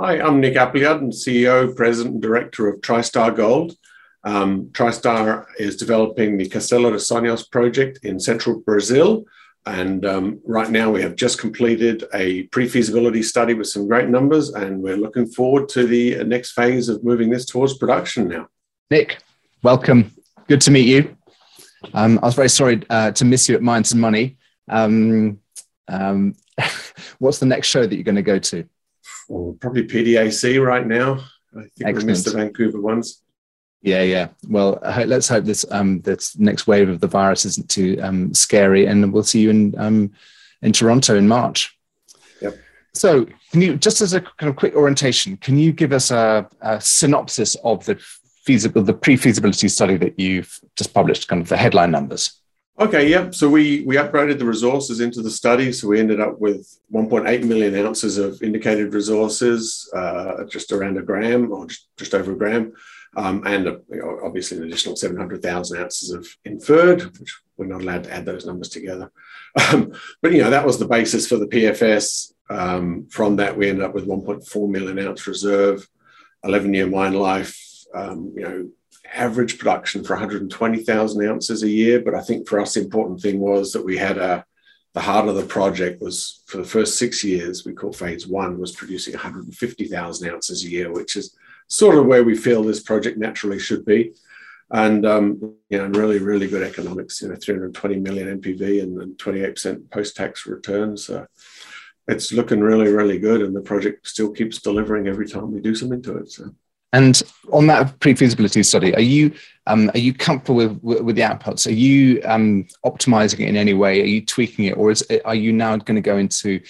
Hi, I'm Nick Appleyard, and CEO, President, and Director of TriStar Gold. Um, TriStar is developing the Castelo de Sonhos project in central Brazil. And um, right now, we have just completed a pre feasibility study with some great numbers, and we're looking forward to the next phase of moving this towards production now. Nick, welcome. Good to meet you. Um, I was very sorry uh, to miss you at Mines and Money. Um, um, what's the next show that you're going to go to? Well, probably PDAC right now. I think Excellent. we missed the Vancouver ones. Yeah, yeah. Well, let's hope this um, this next wave of the virus isn't too um, scary, and we'll see you in um, in Toronto in March. Yep. So, can you just as a kind of quick orientation, can you give us a, a synopsis of the feasible, the pre-feasibility study that you've just published, kind of the headline numbers? Okay, yeah. So we we upgraded the resources into the study. So we ended up with 1.8 million ounces of indicated resources, uh, just around a gram or just, just over a gram, um, and uh, you know, obviously an additional 700,000 ounces of inferred, which we're not allowed to add those numbers together. Um, but you know that was the basis for the PFS. Um, from that, we ended up with 1.4 million ounce reserve, 11 year mine life. Um, you know average production for 120,000 ounces a year. But I think for us, the important thing was that we had a, the heart of the project was for the first six years, we call phase one, was producing 150,000 ounces a year, which is sort of where we feel this project naturally should be. And, um, you know, really, really good economics, you know, 320 million NPV and, and 28% post tax returns. So it's looking really, really good. And the project still keeps delivering every time we do something to it. So. And on that pre-feasibility study, are you um, are you comfortable with, with the outputs? Are you um, optimizing it in any way? Are you tweaking it, or is it, are you now going to go into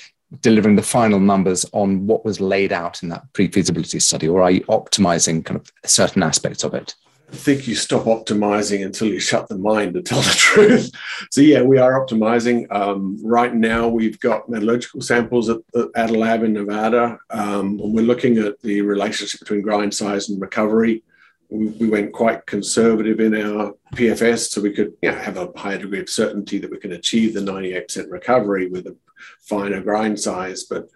delivering the final numbers on what was laid out in that pre-feasibility study, or are you optimizing kind of certain aspects of it? I think you stop optimizing until you shut the mind to tell the truth. so yeah, we are optimizing. Um, right now, we've got metallurgical samples at, at a lab in Nevada, um, and we're looking at the relationship between grind size and recovery. We, we went quite conservative in our PFS, so we could you know, have a higher degree of certainty that we can achieve the 98% recovery with a finer grind size. But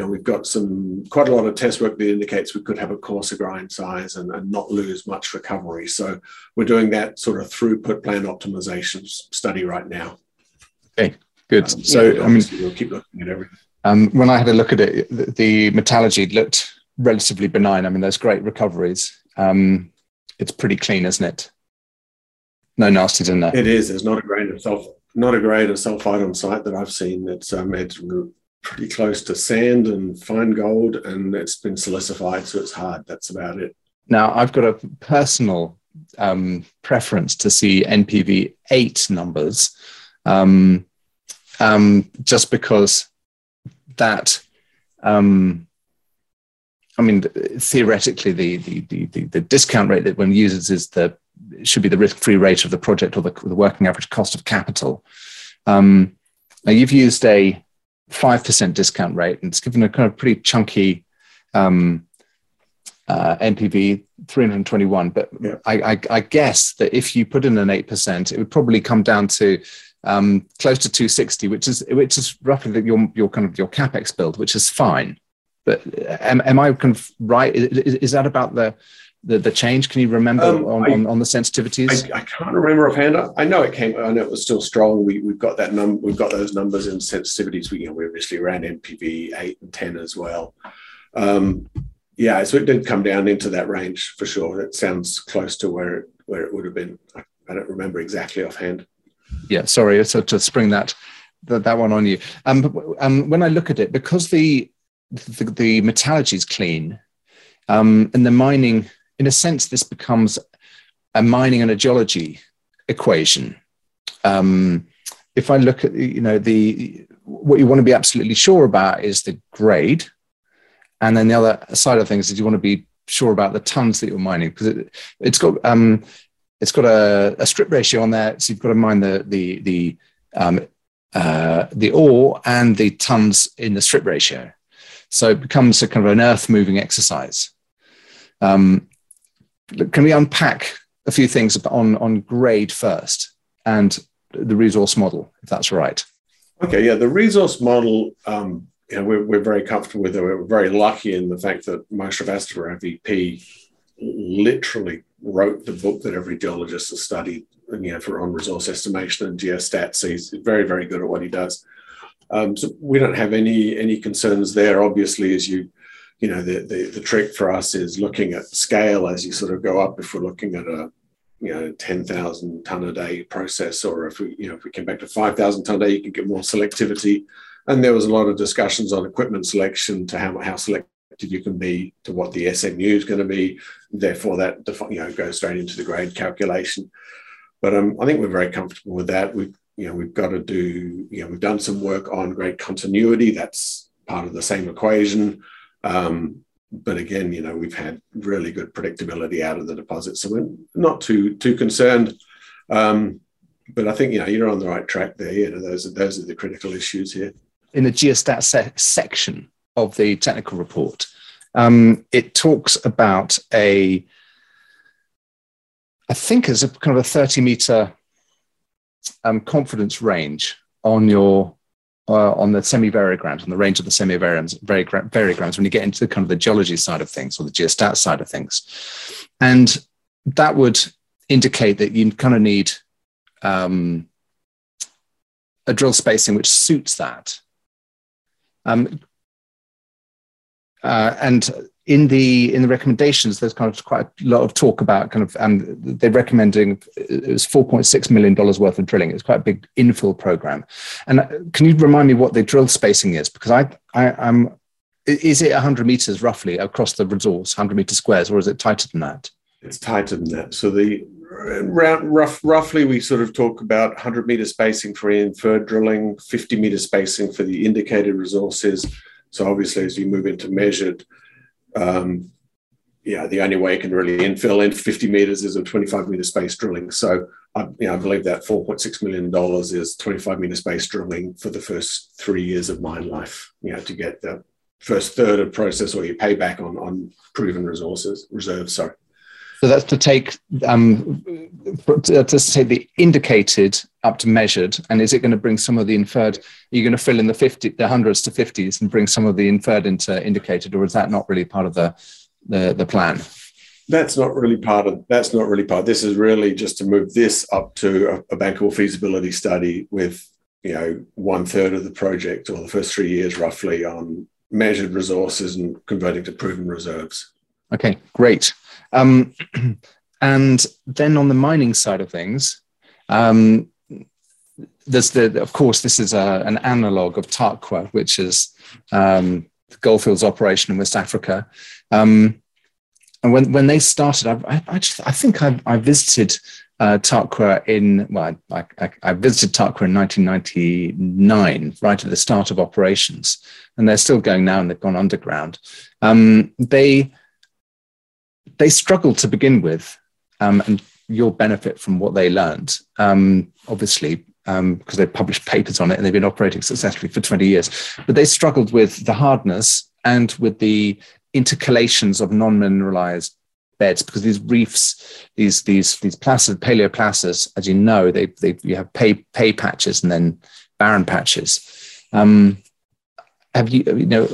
know, we've got some quite a lot of test work that indicates we could have a coarser grind size and, and not lose much recovery. So we're doing that sort of throughput plan optimization study right now. Okay, good. Um, so yeah, I mean, we'll keep looking at everything. Um, when I had a look at it, the, the, metallurgy looked relatively benign. I mean, there's great recoveries. Um, it's pretty clean, isn't it? No nasties in there. It is. There's not a grain of sulfur, not a grain of sulfide on site that I've seen. It's um, it's pretty close to sand and fine gold, and it's been silicified, so it's hard. That's about it. Now, I've got a personal um, preference to see NPV eight numbers, um, um, just because that. Um, I mean, theoretically, the, the, the, the, discount rate that one uses is the should be the risk-free rate of the project or the, the working average cost of capital. Um, now, you've used a 5% discount rate, and it's given a kind of pretty chunky um, uh, NPV 321. But yeah. I, I, I, guess that if you put in an 8%, it would probably come down to um, close to 260, which is which is roughly your your kind of your capex build, which is fine. But am, am I kind of right? Is, is that about the the, the change? Can you remember um, on, I, on, on, the sensitivities? I, I, can't remember offhand. I know it came. I know it was still strong. We we've got that number. We've got those numbers and sensitivities. We you know we obviously ran NPV eight and ten as well. Um, yeah, so it did come down into that range for sure. It sounds close to where it, where it would have been. I, I don't remember exactly offhand. Yeah, sorry. So to spring that that, that one on you. Um, um, when I look at it, because the the, the metallurgy is clean, um, and the mining in a sense, this becomes a mining and a geology equation. Um, if I look at you know the what you want to be absolutely sure about is the grade, and then the other side of things is you want to be sure about the tons that you're mining because it, has got um, it's got a, a, strip ratio on there, so you've got to mine the the the um, uh, the ore and the tons in the strip ratio. So it becomes a kind of an earth moving exercise. Um, can we unpack a few things on, on grade first and the resource model, if that's right? Okay, yeah, the resource model um, you know, we're, we're very comfortable with it. We're very lucky in the fact that Mohan Srivastava, our VP, literally wrote the book that every geologist has studied, you know, for on resource estimation and geostats. He's very, very good at what he does. Um, so we don't have any any concerns there. Obviously, as you you know, the, the the trick for us is looking at scale as you sort of go up. If we're looking at a you know 10,000 ton a day process, or if we you know if we came back to 5,000 ton a day, you can get more selectivity. And there was a lot of discussions on equipment selection to how how selective you can be to what the SMU is going to be. Therefore, that you know goes straight into the grade calculation. But um, I think we're very comfortable with that. We've you know we've got to do you know we've done some work on grade continuity. That's part of the same equation. Um, but again, you know we've had really good predictability out of the deposit, so we're not too too concerned. Um, but I think you know you're on the right track there. You know those are those are the critical issues here. In the geostat se- section of the technical report, um, it talks about a, I think, as a kind of a 30 meter um, confidence range on your uh, on the semi-variograms, on the range of the semi-variograms, variograms, when you get into the kind of the geology side of things or the geostat side of things, and that would indicate that you kind of need um, a drill spacing which suits that. Um, uh, and in the in the recommendations, there's kind of quite a lot of talk about kind of um, they're recommending it was 4.6 million dollars worth of drilling. It's quite a big infill program. And uh, can you remind me what the drill spacing is? Because I, I I'm is it 100 meters roughly across the resource, 100 meter squares, or is it tighter than that? It's tighter than that. So the around rough, roughly we sort of talk about 100 meter spacing for inferred drilling, 50 meter spacing for the indicated resources. So obviously, as you move into measured, um, yeah, the only way you can really infill in 50 meters is a 25 meter space drilling. So I, you know, I believe that 4.6 million dollars is 25 meter space drilling for the first three years of mine life. You know, to get the first third of process or your payback on on proven resources reserves. Sorry. So that's to take um, to take the indicated up to measured, and is it going to bring some of the inferred? Are you going to fill in the fifty, the hundreds to fifties, and bring some of the inferred into indicated, or is that not really part of the the, the plan? That's not really part of. That's not really part. This is really just to move this up to a, a bankable feasibility study with you know one third of the project or the first three years roughly on measured resources and converting to proven reserves. Okay, great. Um, and then on the mining side of things, um, there's the, of course, this is a, an analog of Tarkwa, which is um, Goldfields operation in West Africa. Um, and when, when they started, I, I, I, just, I think I, I visited uh, in, well, I, I, I, visited Tarkwa in 1999, right at the start of operations. And they're still going now and they've gone underground. Um, they, they struggled to begin with, um, and you'll benefit from what they learned. Um, obviously, because um, they published papers on it and they've been operating successfully for 20 years. But they struggled with the hardness and with the intercalations of non-mineralized beds because these reefs, these these these placid paleoplacers, as you know, they they you have pay pay patches and then barren patches. Um, have you you know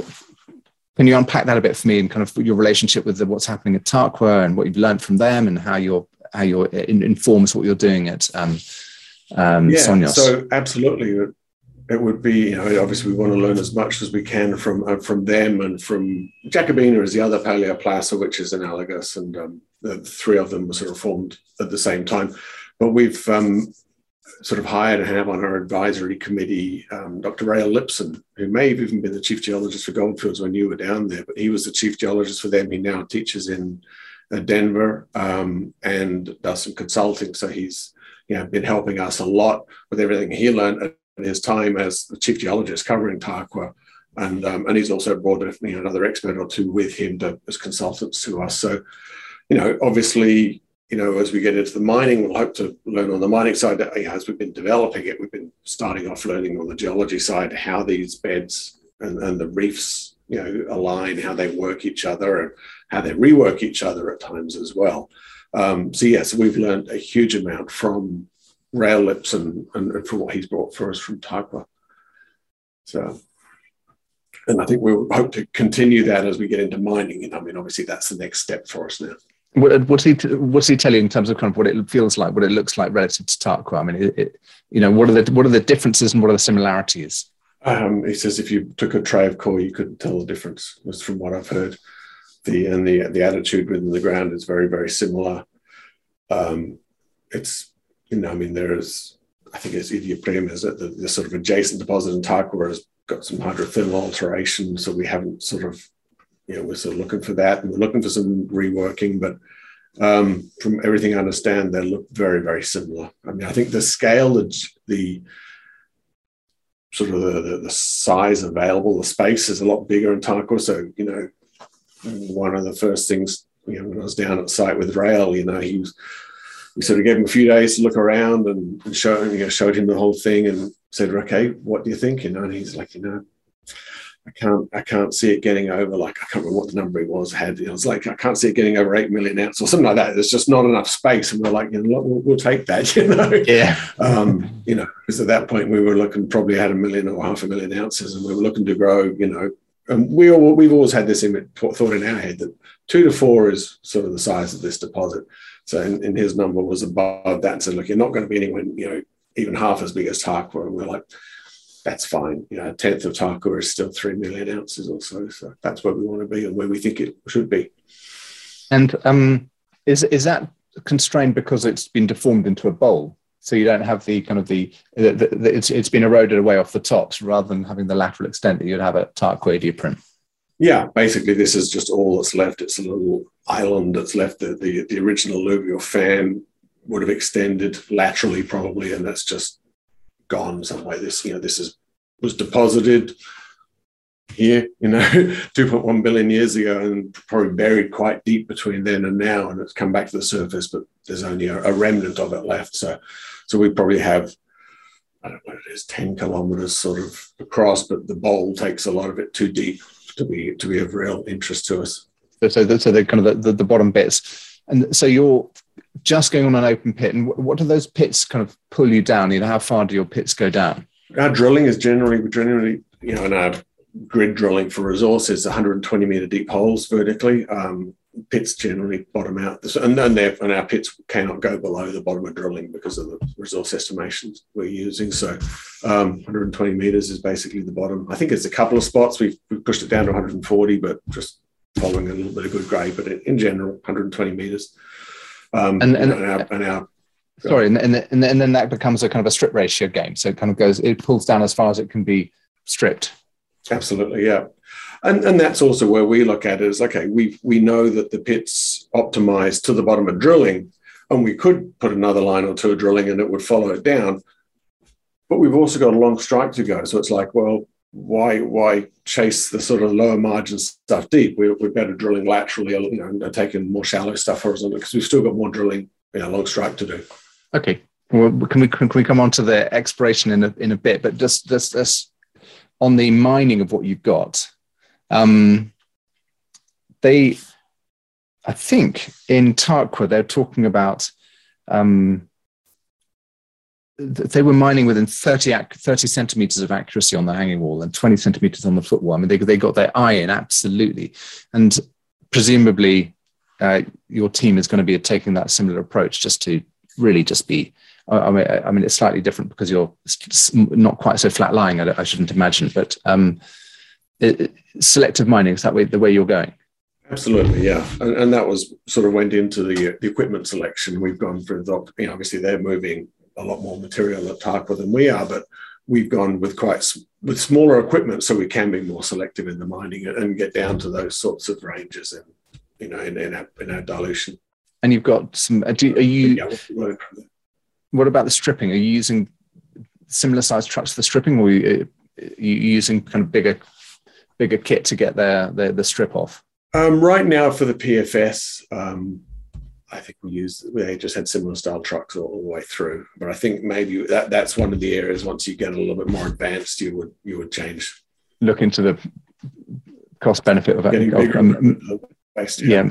can you unpack that a bit for me and kind of your relationship with the, what's happening at Tarkwa and what you've learned from them and how you're how you're in, informs what you're doing at um, um, yeah, Sonhos? So absolutely, it would be you know obviously we want to learn as much as we can from uh, from them and from Jacobina is the other paleoplacer which is analogous and um, the three of them were sort of formed at the same time, but we've um, sort of hired and have on our advisory committee um, Dr. Rael Lipson, who may have even been the chief geologist for Goldfields when you were down there, but he was the chief geologist for them. He now teaches in uh, Denver um, and does some consulting. So he's you know, been helping us a lot with everything he learned in his time as the chief geologist covering Tarkwa. And, um, and he's also brought you know, another expert or two with him to, as consultants to us. So, you know, obviously you know, as we get into the mining, we'll hope to learn on the mining side. that As we've been developing it, we've been starting off learning on the geology side how these beds and, and the reefs, you know, align, how they work each other, and how they rework each other at times as well. Um, so yes, we've learned a huge amount from Rael Lipson and, and from what he's brought for us from Tarkwa. So and I think we will hope to continue that as we get into mining. And I mean, obviously, that's the next step for us now. What, what's he What's he tell you in terms of kind of what it feels like, what it looks like relative to Tarkwa? I mean, it, it, you know, what are the what are the differences and what are the similarities? Um, he says if you took a tray of core, you couldn't tell the difference. Was from what I've heard. The and the the attitude within the ground is very very similar. Um, it's you know, I mean, there is I think it's Iduapriem is that the, the, sort of adjacent deposit in Tarkwa has got some hydrothermal alteration, so we haven't sort of you know we're sort of looking for that, and we're looking for some reworking, but. Um, from everything I understand, they look very, very similar. I mean, I think the scale, the, the sort of the, the, the, size available, the space is a lot bigger in Tarkwa. So, you know, one of the first things, you know, when I was down at site with Rael, you know, he was, we sort of gave him a few days to look around and, and show, you know, showed him the whole thing and said, okay, what do you think? You know, and he's like, you know, I can't I can't see it getting over like I can't remember what the number he was had. It was like I can't see it getting over eight million ounces or something like that. There's just not enough space, and we're like, you know, we'll, we'll take that, you know. Yeah. Um, you know, because at that point we were looking probably had a million or half a million ounces, and we were looking to grow. You know, and we all, we've always had this image, thought in our head that two to four is sort of the size of this deposit. So, in, in his number was above that. So, look, you're not going to be anywhere, you know, even half as big as Tarkwa. And we're like, that's fine. You know, a tenth of Tarkwa is still three million ounces or so. So that's where we want to be and where we think it should be. And um, is is that constrained because it's been deformed into a bowl? So you don't have the kind of the, the, the, the it's it's been eroded away off the tops rather than having the lateral extent that you'd have at Tarkwa Iduapriem. Yeah, basically this is just all that's left. It's a little island that's left. The the, the original alluvial fan would have extended laterally probably, and that's just gone somewhere. This, you know, this is was deposited here, you know, 2.1 billion years ago and probably buried quite deep between then and now. And it's come back to the surface, but there's only a, a remnant of it left. So, so we probably have, I don't know what it is, 10 kilometers sort of across, but the bowl takes a lot of it too deep to be, to be of real interest to us. So, so, the kind of the, the, the bottom bits. And so you're just going on an open pit, and what do those pits kind of pull you down? You know, how far do your pits go down? Our drilling is generally, generally, you know, in our grid drilling for resources, 120 meter deep holes vertically. Um, pits generally bottom out, and, and, and our pits cannot go below the bottom of drilling because of the resource estimations we're using. So, um, 120 meters is basically the bottom. I think it's a couple of spots we've, we've pushed it down to 140, but just following a little bit of good grade. But in, in general, 120 meters. Um, and, and, and, our, and our sorry, and, and, and then that becomes a kind of a strip ratio game. So it kind of goes, it pulls down as far as it can be stripped. Absolutely, yeah. And, and that's also where we look at it is okay, we we know that the pit's optimized to the bottom of drilling, and we could put another line or two of drilling and it would follow it down. But we've also got a long strike to go. So it's like, well, why why chase the sort of lower margin stuff deep? We're, we're better drilling laterally, you know, and taking more shallow stuff horizontal because we've still got more drilling, you know, long strike to do. Okay. Well, can we can we come on to the exploration in a in a bit? But just just, just on the mining of what you've got, um, they, I think in Tarkwa they're talking about um, they were mining within 30, 30 centimeters of accuracy on the hanging wall and 20 centimeters on the footwall. I mean, they, they got their eye in absolutely. And presumably, uh, your team is going to be taking that similar approach just to really just be. I mean, I mean, it's slightly different because you're not quite so flat lying. I, I shouldn't imagine, but um, it, selective mining is that way the way you're going. Absolutely, yeah, and, and, that was sort of went into the the equipment selection. We've gone for the, you know, obviously they're moving a lot more material at Tarkwa than we are, but we've gone with quite with smaller equipment, so we can be more selective in the mining and get down to those sorts of ranges and you know in, in, our, in our dilution. And you've got some. Uh, do, are you? Yeah, what about the stripping? Are you using similar sized trucks for the stripping, or are you, are you using kind of bigger bigger kit to get their the, the strip off? Um, right now for the PFS, um, I think we used they just had similar style trucks all, all, the way through. But I think maybe that that's one of the areas once you get a little bit more advanced, you would you would change. Look into the cost benefit of, Getting of um, based, yeah.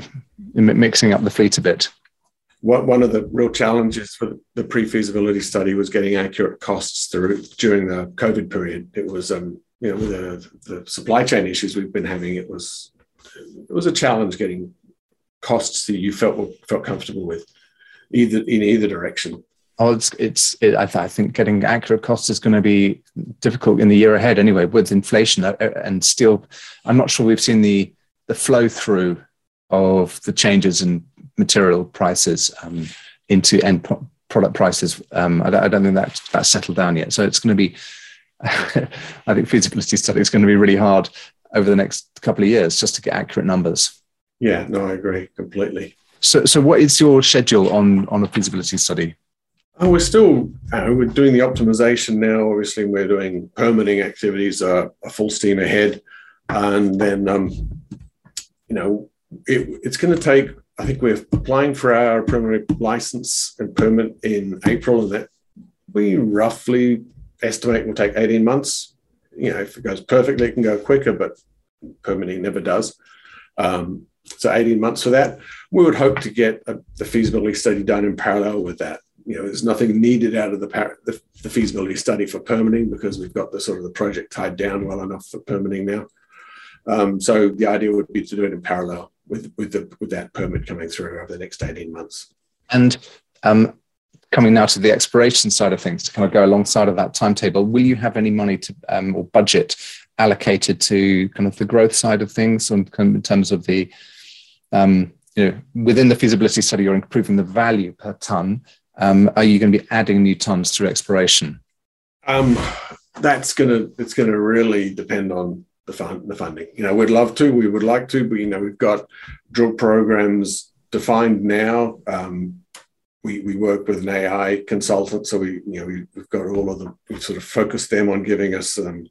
yeah, mixing up the fleet a bit. One of the real challenges for the pre feasibility study was getting accurate costs through during the COVID period. It was um, you know, the, the supply chain issues we've been having, it was it was a challenge getting costs that you felt felt comfortable with, either in either direction. Oh, it's it's. It, I, th- I, think getting accurate costs is going to be difficult in the year ahead. Anyway, with inflation uh, uh, and still, I'm not sure we've seen the the flow through of the changes in material prices um, into end pro- product prices. Um, I, don't, I, don't, think that that's settled down yet. So it's going to be. I think feasibility study is going to be really hard over the next couple of years just to get accurate numbers. Yeah, no, I agree completely. So, so what is your schedule on on a feasibility study? Oh, we're still uh, we're doing the optimization now. Obviously, we're doing permitting activities uh, a full steam ahead, and then um, you know it, it's going to take. I think we're applying for our preliminary license and permit in April, and that we roughly estimate will take eighteen months. You know, if it goes perfectly, it can go quicker, but permitting never does. Um, so 18 months for that. We would hope to get a, the feasibility study done in parallel with that you know, there's nothing needed out of the, the, the, feasibility study for permitting because we've got the sort of the project tied down well enough for permitting now. Um, so the idea would be to do it in parallel with with the with that permit coming through over the next 18 months. And um, coming now to the exploration side of things, to kind of go alongside of that timetable, will you have any money to um, or budget allocated to kind of the growth side of things, in terms of the um, you know, within the feasibility study, you're improving the value per ton um, are you going to be adding new tons through exploration? Um, that's going to it's going to really depend on the fund the funding. You know, we'd love to, we would like to, but you know, we've got drill programs defined now. Um, we, we work with an AI consultant, so we you know we, have got all of them. We sort of focus them on giving us um,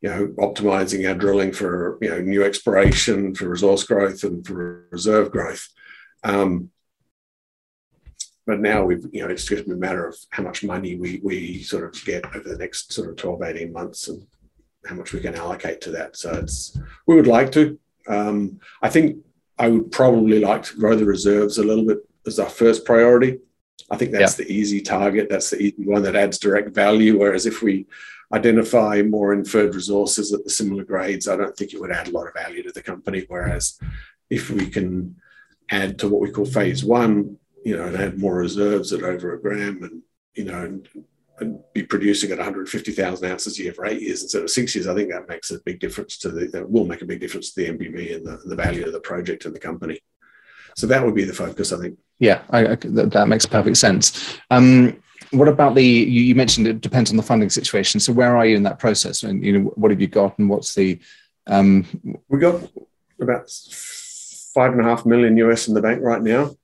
you know optimizing our drilling for you know new exploration, for resource growth, and for reserve growth. Um, but now we've, you know, it's just a matter of how much money we, we sort of get over the next sort of 12, 18 months and how much we can allocate to that. So it's, we would like to. Um, I think I would probably like to grow the reserves a little bit as our first priority. I think that's yeah. the easy target. That's the easy one that adds direct value. Whereas if we identify more inferred resources at the similar grades, I don't think it would add a lot of value to the company. Whereas if we can add to what we call phase one, you know, and add more reserves at over a gram and, you know, and, and be producing at 150,000 ounces a year for eight years instead of six years, I think that makes a big difference to the, that will make a big difference to the NPV and the, the value of the project and the company. So that would be the focus, I think. Yeah, I, I, that makes perfect sense. Um, what about the? You, you, mentioned it depends on the funding situation. So where are you in that process? And you know, what have you got, and what's the? Um... We got about five and a half million US in the bank right now.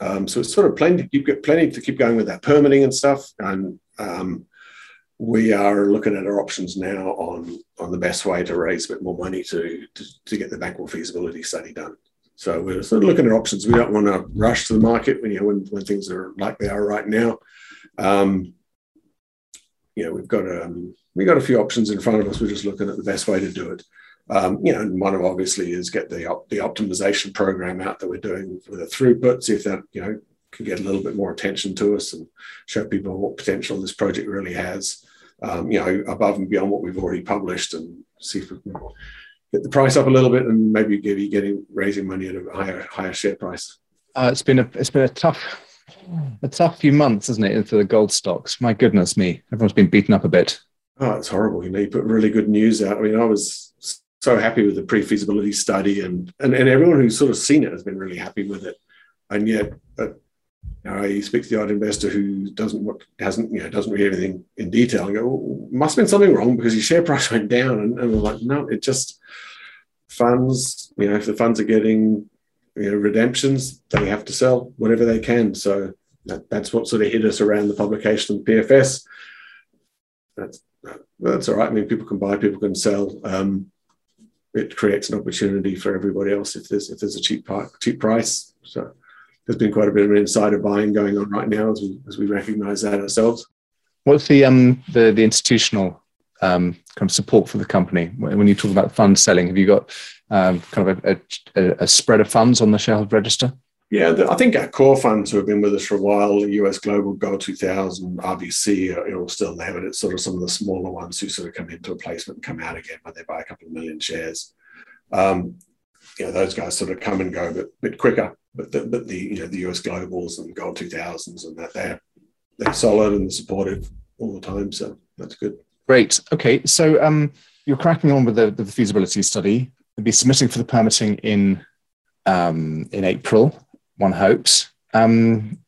Um, so it's sort of plenty to keep plenty to keep going with that permitting and stuff. And um, we are looking at our options now on on the best way to raise a bit more money to to, to get the bankable feasibility study done. So we're sort of looking at options. We don't want to rush to the market when you know when, when things are like they are right now. Um, you know, we've got um, we got a few options in front of us. We're just looking at the best way to do it. Um, you know, and one of obviously is get the the optimization program out that we're doing with a throughput, see if that you know can get a little bit more attention to us and show people what potential this project really has. Um, you know, above and beyond what we've already published, and see if we can get the price up a little bit and maybe give you getting raising money at a higher higher share price. Uh, it's been a it's been a tough a tough few months, isn't it, for the gold stocks? My goodness me, everyone's been beaten up a bit. Oh, it's horrible. You know, you put really good news out. I mean, I was so happy with the pre-feasibility study and, and, and everyone who's sort of seen it has been really happy with it. And yet, uh, you know, you speak to the odd investor who doesn't hasn't you know doesn't read everything in detail and go, well, must have been something wrong because your share price went down. And, and we're like, no, it just funds. You know, if the funds are getting you know redemptions, they have to sell whatever they can. So that, that's what sort of hit us around the publication of PFS. That's that's all right. I mean, people can buy, people can sell. Um, it creates an opportunity for everybody else if there's if there's a cheap cheap price. So there's been quite a bit of insider buying going on right now as we as we recognise that ourselves. What's the um the the institutional um, kind of support for the company when you talk about fund selling? Have you got um, kind of a, a, a, spread of funds on the shareholder register? Yeah, the, I think our core funds who have been with us for a while, US Global, Gold 2000, RBC, are all still there, but it's sort of some of the smaller ones who sort of come into a placement and come out again when they buy a couple of million shares. Um, you know, those guys sort of come and go a bit, quicker, but the, but the you know the US Globals and Gold 2000s and that they're they're solid and supportive all the time, so that's good. Great. Okay, so um, you're cracking on with the, the feasibility study. You'll be submitting for the permitting in um, in April. One hopes. Um,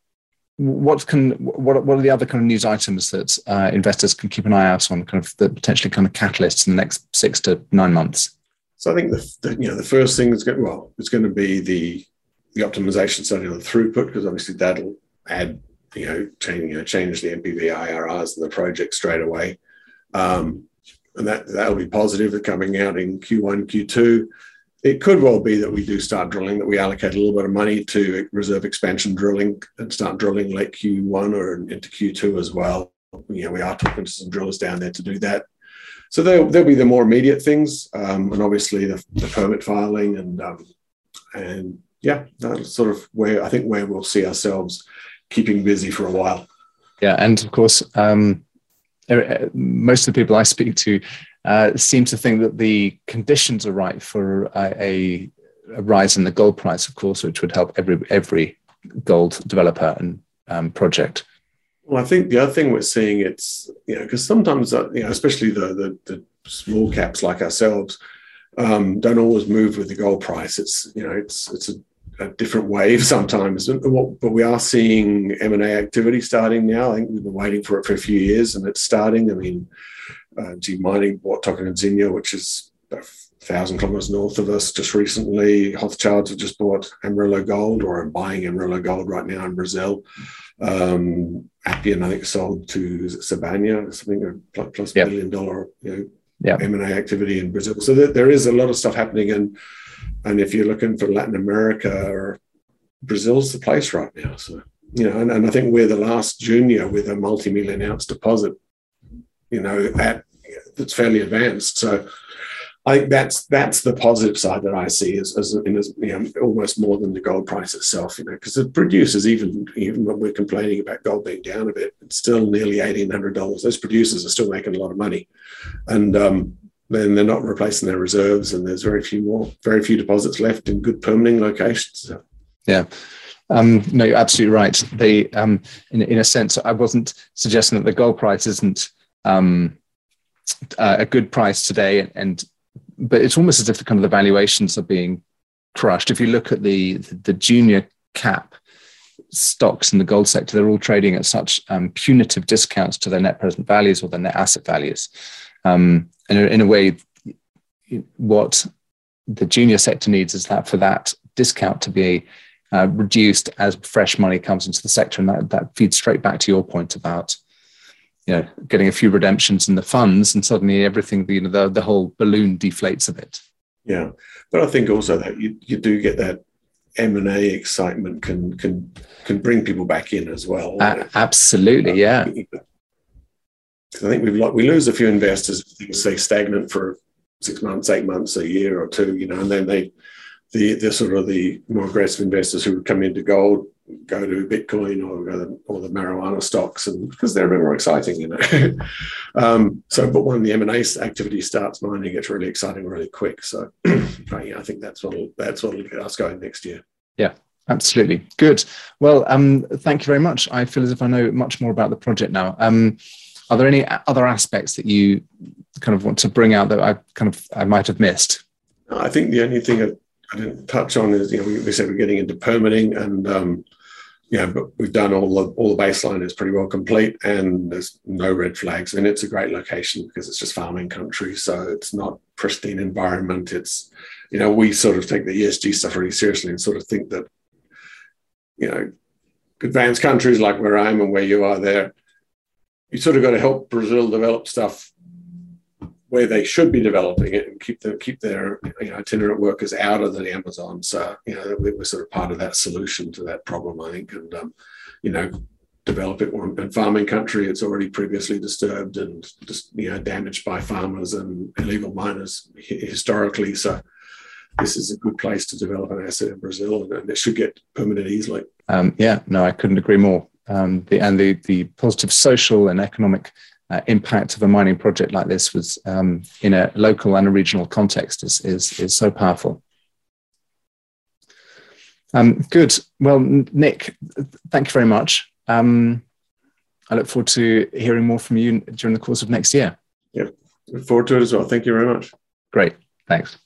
what can what what are the other kind of news items that uh, investors can keep an eye out on? Kind of the potentially kind of catalysts in the next six to nine months. So I think the, the you know the first thing is going well it's going to be the the optimization study on throughput because obviously that'll add you know change you know change the NPV IRRs in the project straight away. Um, and that that'll be positive coming out in Q1, Q2. It could well be that we do start drilling, that we allocate a little bit of money to reserve expansion drilling and start drilling late Q1 or into Q2 as well. You know, we are talking to some drillers down there to do that. So there'll, there'll be the more immediate things, um, and obviously the, the, permit filing and um, and yeah, that's sort of where I think where we'll see ourselves keeping busy for a while. Yeah, and of course, um, most of the people I speak to uh, seem to think that the conditions are right for a, a, rise in the gold price, of course, which would help every every gold developer and um, project. Well, I think the other thing we're seeing it's you know because sometimes uh, you know especially the, the, the small caps like ourselves um, don't always move with the gold price. It's you know it's it's a a different wave sometimes. But we are seeing M&A activity starting now. I think we've been waiting for it for a few years and it's starting. I mean, uh, G Mining bought Tocantinzinho, which is a thousand kilometers north of us just recently. Hochschild have just bought Amarillo Gold or are buying Amarillo Gold right now in Brazil. Um, Appian, I think, sold to Sibanye, something a plus yep. billion dollar you know, yep. M&A activity in Brazil. So there, there is a lot of stuff happening and and if you're looking for Latin America or Brazil's the place right now. So, you know, and, and I think we're the last junior with a multi-million ounce deposit, you know, at that's fairly advanced. So I think that's that's the positive side that I see as, as, as you know, almost more than the gold price itself, you know, because the producers, even even when we're complaining about gold being down a bit, it's still nearly eighteen hundred dollars. Those producers are still making a lot of money, and um, then they're not replacing their reserves, and there's very few more, very few deposits left in good permitting locations. So. Yeah. Um, no, you're absolutely right. They, um, in, in a sense, I wasn't suggesting that the gold price isn't um, uh, a good price today, and but it's almost as if the kind of the valuations are being crushed. If you look at the the, junior cap stocks in the gold sector, they're all trading at such um, punitive discounts to their net present values or their net asset values. Um, and in a way, what the junior sector needs is that for that discount to be uh, reduced as fresh money comes into the sector, and that, that feeds straight back to your point about you know getting a few redemptions in the funds, and suddenly everything you know the, the whole balloon deflates a bit. Yeah, but I think also that you, you do get that M and A excitement can can can bring people back in as well. Uh, absolutely, yeah. I think we've like we lose a few investors things stay stagnant for six months, eight months, a year or two, you know, and then they the the sort of the more aggressive investors who would come into gold go to Bitcoin or go to, or the marijuana stocks, and because they're a bit more exciting, you know. um, so, but when the M and A activity starts, mining gets really exciting really quick. So, yeah, I think that's what that's what will get us going next year. Yeah, absolutely. Good. Well, um, thank you very much. I feel as if I know much more about the project now. Um, are there any other aspects that you kind of want to bring out that I kind of I might have missed? I think the only thing I didn't touch on is you know we, we said we're getting into permitting and um, yeah, but we've done all the all the baseline is pretty well complete and there's no red flags and it's a great location because it's just farming country, so it's not pristine environment. It's you know we sort of take the ESG stuff really seriously and sort of think that you know advanced countries like where I am and where you are there you sort of got to help Brazil develop stuff where they should be developing it and keep the keep their you know, itinerant workers out of the Amazon. So you know we're sort of part of that solution to that problem, I think, and um, you know develop it in farming country. It's already previously disturbed and just you know damaged by farmers and illegal miners historically. So this is a good place to develop an asset in Brazil, and it should get permitted easily. Um, yeah, no, I couldn't agree more. Um, the, and the the positive social and economic uh, impact of a mining project like this was um, in a local and a regional context is is, is so powerful. Um, good. Well, Nick, thank you very much. Um, I look forward to hearing more from you during the course of next year. Yeah, look forward to it as well. Thank you very much. Great. Thanks.